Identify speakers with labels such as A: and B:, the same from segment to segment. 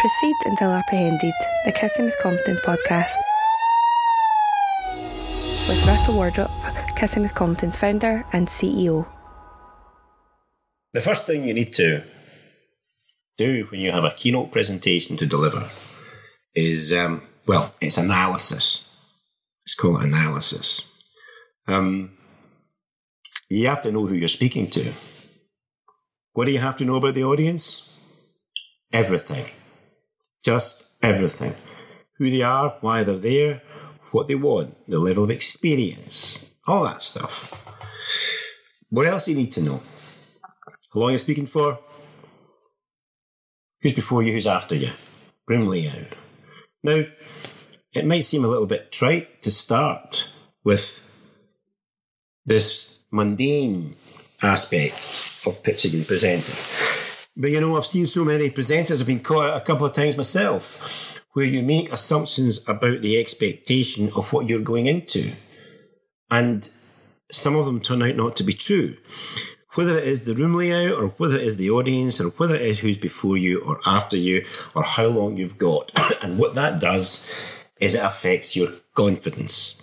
A: Proceed until apprehended, the Kissing with Confidence podcast. With Russell Wardrop, Kissing with Confidence founder and CEO.
B: The first thing you need to do when you have a keynote presentation to deliver is, um, well, it's analysis. Let's call it analysis. Um, you have to know who you're speaking to. What do you have to know about the audience? Everything. Just everything. Who they are, why they're there, what they want, the level of experience, all that stuff. What else do you need to know? How long you're speaking for? Who's before you, who's after you? Room layout. Now, it might seem a little bit trite to start with this mundane aspect of pitching and presenting. But you know, I've seen so many presenters, I've been caught a couple of times myself, where you make assumptions about the expectation of what you're going into. And some of them turn out not to be true. Whether it is the room layout, or whether it is the audience, or whether it is who's before you or after you, or how long you've got. and what that does is it affects your confidence.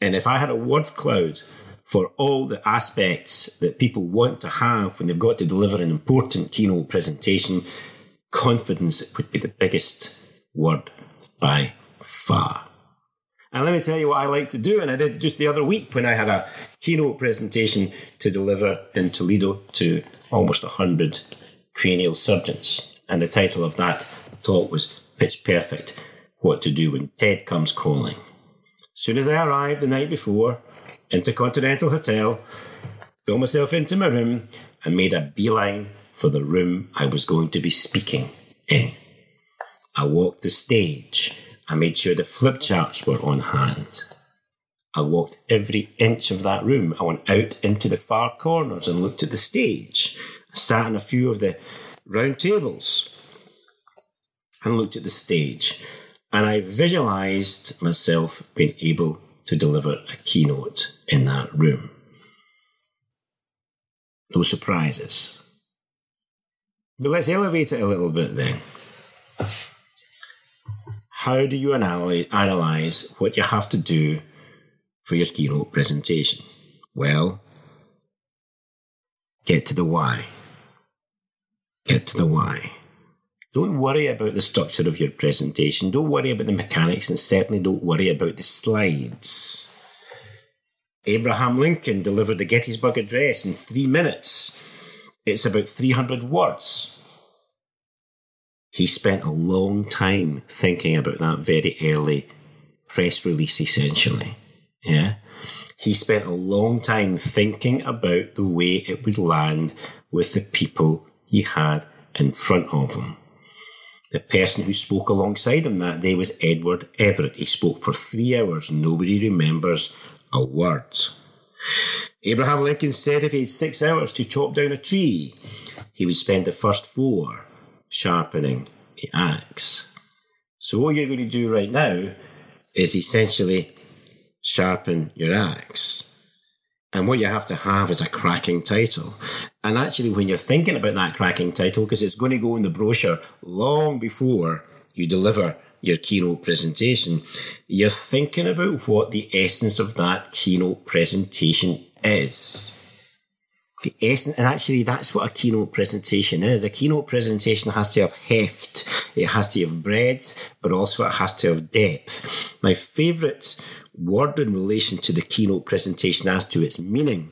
B: And if I had a word cloud for all the aspects that people want to have when they've got to deliver an important keynote presentation, confidence would be the biggest word by far. And let me tell you what I like to do, and I did just the other week when I had a keynote presentation to deliver in Toledo to almost 100 cranial surgeons. And the title of that talk was Pitch Perfect What to Do When TED Comes Calling. As soon as I arrived the night before, Intercontinental Hotel, got myself into my room, and made a beeline for the room I was going to be speaking in. I walked the stage. I made sure the flip charts were on hand. I walked every inch of that room. I went out into the far corners and looked at the stage. I sat in a few of the round tables and looked at the stage. And I visualized myself being able to deliver a keynote in that room. No surprises. But let's elevate it a little bit then. How do you analyze what you have to do for your keynote presentation? Well, get to the why. Get to the why. Don't worry about the structure of your presentation. Don't worry about the mechanics, and certainly don't worry about the slides. Abraham Lincoln delivered the Gettysburg Address in three minutes. It's about 300 words. He spent a long time thinking about that very early press release, essentially. Yeah. He spent a long time thinking about the way it would land with the people he had in front of him. The person who spoke alongside him that day was Edward Everett. He spoke for three hours. Nobody remembers a word. Abraham Lincoln said if he had six hours to chop down a tree, he would spend the first four sharpening the axe. So, what you're going to do right now is essentially sharpen your axe. And what you have to have is a cracking title. And actually, when you're thinking about that cracking title, because it's going to go in the brochure long before you deliver your keynote presentation, you're thinking about what the essence of that keynote presentation is. The essence, and actually, that's what a keynote presentation is. A keynote presentation has to have heft, it has to have breadth, but also it has to have depth. My favourite word in relation to the keynote presentation as to its meaning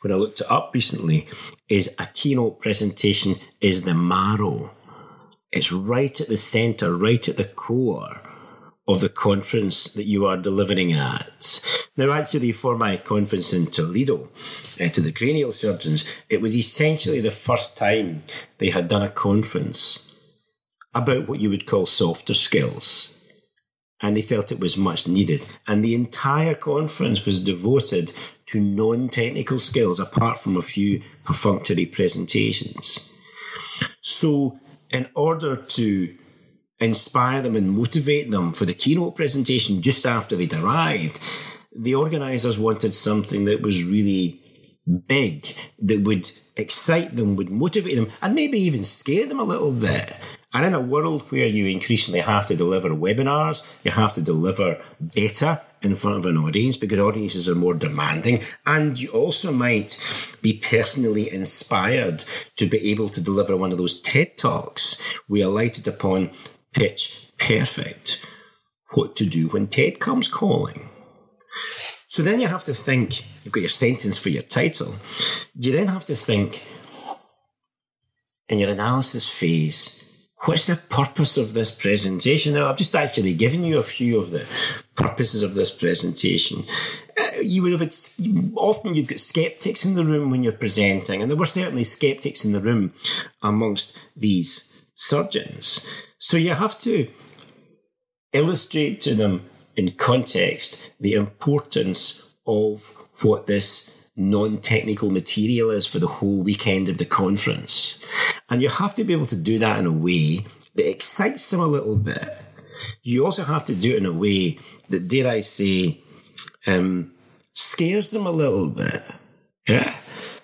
B: when I looked it up recently is a keynote presentation is the marrow. It's right at the center, right at the core of the conference that you are delivering at. Now, actually, for my conference in Toledo uh, to the cranial surgeons, it was essentially the first time they had done a conference about what you would call softer skills and they felt it was much needed. And the entire conference was devoted to non technical skills, apart from a few perfunctory presentations. So, in order to inspire them and motivate them for the keynote presentation just after they'd arrived, the organisers wanted something that was really big, that would excite them, would motivate them, and maybe even scare them a little bit. And in a world where you increasingly have to deliver webinars, you have to deliver better in front of an audience because audiences are more demanding. And you also might be personally inspired to be able to deliver one of those TED Talks we alighted upon pitch perfect. What to do when TED comes calling. So then you have to think, you've got your sentence for your title. You then have to think in your analysis phase, what's the purpose of this presentation? Now, I've just actually given you a few of the purposes of this presentation. Uh, you would have had, often you've got skeptics in the room when you're presenting, and there were certainly skeptics in the room amongst these surgeons. So you have to illustrate to them in context the importance of what this non technical material is for the whole weekend of the conference. And you have to be able to do that in a way that excites them a little bit. You also have to do it in a way that, dare I say, um, scares them a little bit. Yeah.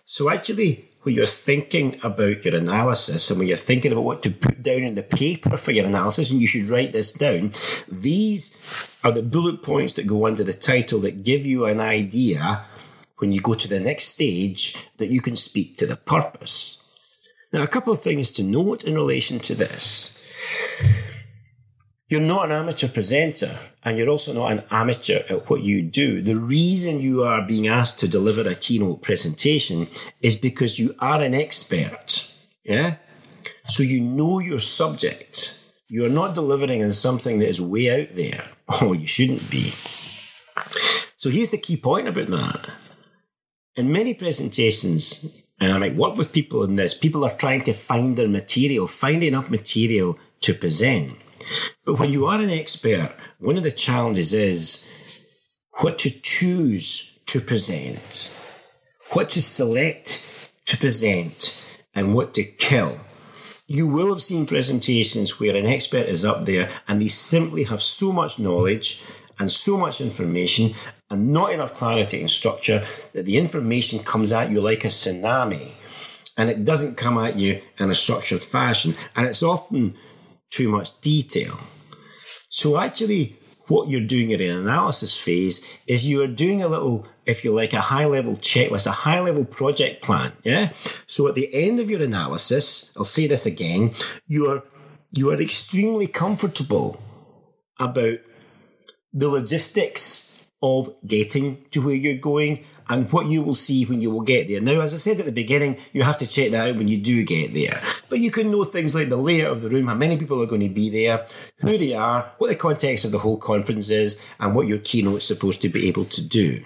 B: So actually, when you're thinking about your analysis and when you're thinking about what to put down in the paper for your analysis, and you should write this down, these are the bullet points that go under the title that give you an idea when you go to the next stage that you can speak to the purpose. Now, a couple of things to note in relation to this. You're not an amateur presenter, and you're also not an amateur at what you do. The reason you are being asked to deliver a keynote presentation is because you are an expert. Yeah? So you know your subject. You are not delivering on something that is way out there. Oh, you shouldn't be. So here's the key point about that. In many presentations, and I might work with people in this, people are trying to find their material, find enough material to present. But when you are an expert, one of the challenges is what to choose to present, what to select to present, and what to kill. You will have seen presentations where an expert is up there and they simply have so much knowledge and so much information and not enough clarity and structure that the information comes at you like a tsunami and it doesn't come at you in a structured fashion and it's often too much detail. So actually, what you're doing in an analysis phase is you are doing a little, if you like, a high level checklist, a high level project plan. Yeah. So at the end of your analysis, I'll say this again, you are, you are extremely comfortable about the logistics of getting to where you're going and what you will see when you will get there. Now, as I said at the beginning, you have to check that out when you do get there. But you can know things like the layout of the room, how many people are going to be there, who they are, what the context of the whole conference is, and what your keynote is supposed to be able to do.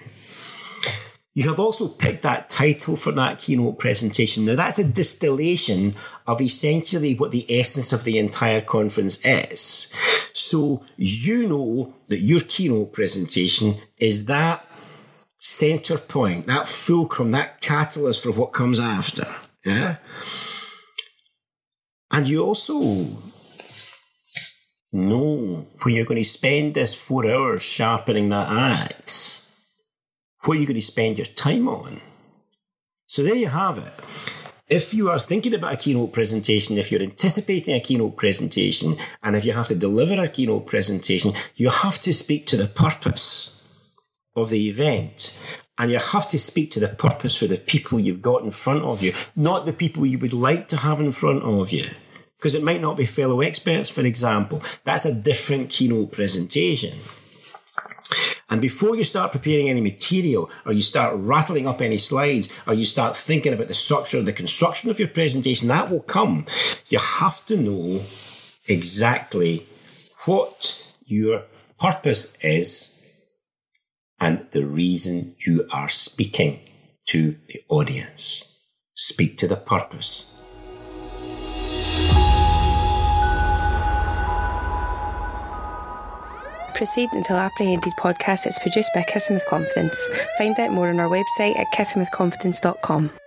B: You have also picked that title for that keynote presentation. Now, that's a distillation of essentially what the essence of the entire conference is. So, you know that your keynote presentation is that center point, that fulcrum, that catalyst for what comes after. Yeah. And you also know when you're going to spend this four hours sharpening that axe, what you're going to spend your time on. So there you have it. If you are thinking about a keynote presentation, if you're anticipating a keynote presentation, and if you have to deliver a keynote presentation, you have to speak to the purpose of the event. And you have to speak to the purpose for the people you've got in front of you, not the people you would like to have in front of you. Because it might not be fellow experts, for example. That's a different keynote presentation. And before you start preparing any material, or you start rattling up any slides, or you start thinking about the structure, and the construction of your presentation, that will come. You have to know exactly what your purpose is and the reason you are speaking to the audience. Speak to the purpose.
A: Proceed Until Apprehended podcast is produced by Kissing with Confidence. Find out more on our website at kissingwithconfidence.com.